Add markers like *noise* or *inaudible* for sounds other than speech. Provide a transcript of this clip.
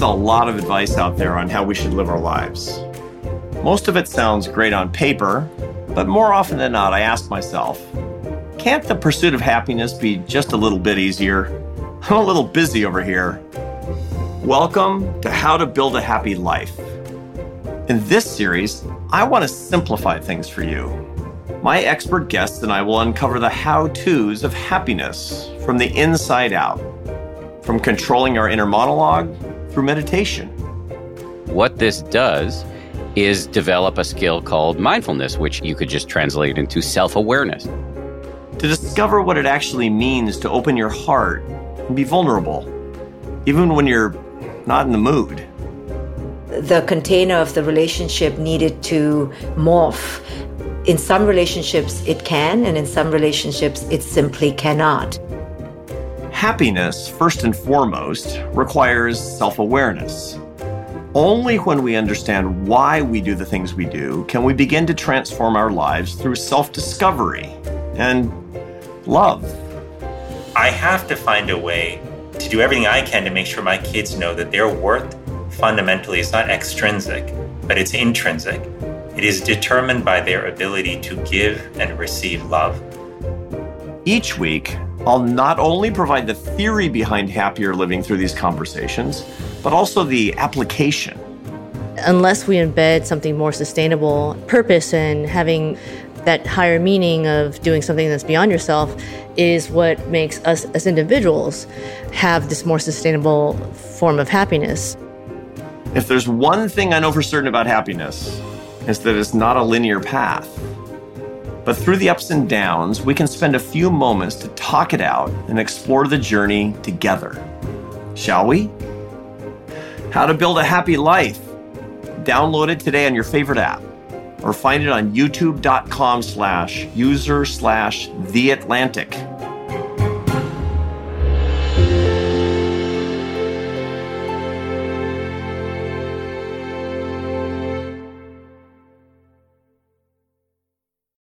a lot of advice out there on how we should live our lives. Most of it sounds great on paper, but more often than not, I ask myself, can't the pursuit of happiness be just a little bit easier? *laughs* I'm a little busy over here. Welcome to How to Build a Happy Life. In this series, I want to simplify things for you. My expert guests and I will uncover the how to's of happiness from the inside out, from controlling our inner monologue through meditation. What this does is develop a skill called mindfulness, which you could just translate into self awareness. To discover what it actually means to open your heart and be vulnerable, even when you're not in the mood. The container of the relationship needed to morph. In some relationships, it can, and in some relationships, it simply cannot. Happiness, first and foremost, requires self awareness. Only when we understand why we do the things we do can we begin to transform our lives through self discovery and love. I have to find a way to do everything I can to make sure my kids know that their worth fundamentally is not extrinsic, but it's intrinsic. It is determined by their ability to give and receive love. Each week, I'll not only provide the theory behind happier living through these conversations, but also the application. Unless we embed something more sustainable, purpose and having that higher meaning of doing something that's beyond yourself is what makes us as individuals have this more sustainable form of happiness. If there's one thing I know for certain about happiness, is that it's not a linear path. But through the ups and downs, we can spend a few moments to talk it out and explore the journey together. Shall we? How to build a happy life. Download it today on your favorite app or find it on youtube.com slash user slash the Atlantic.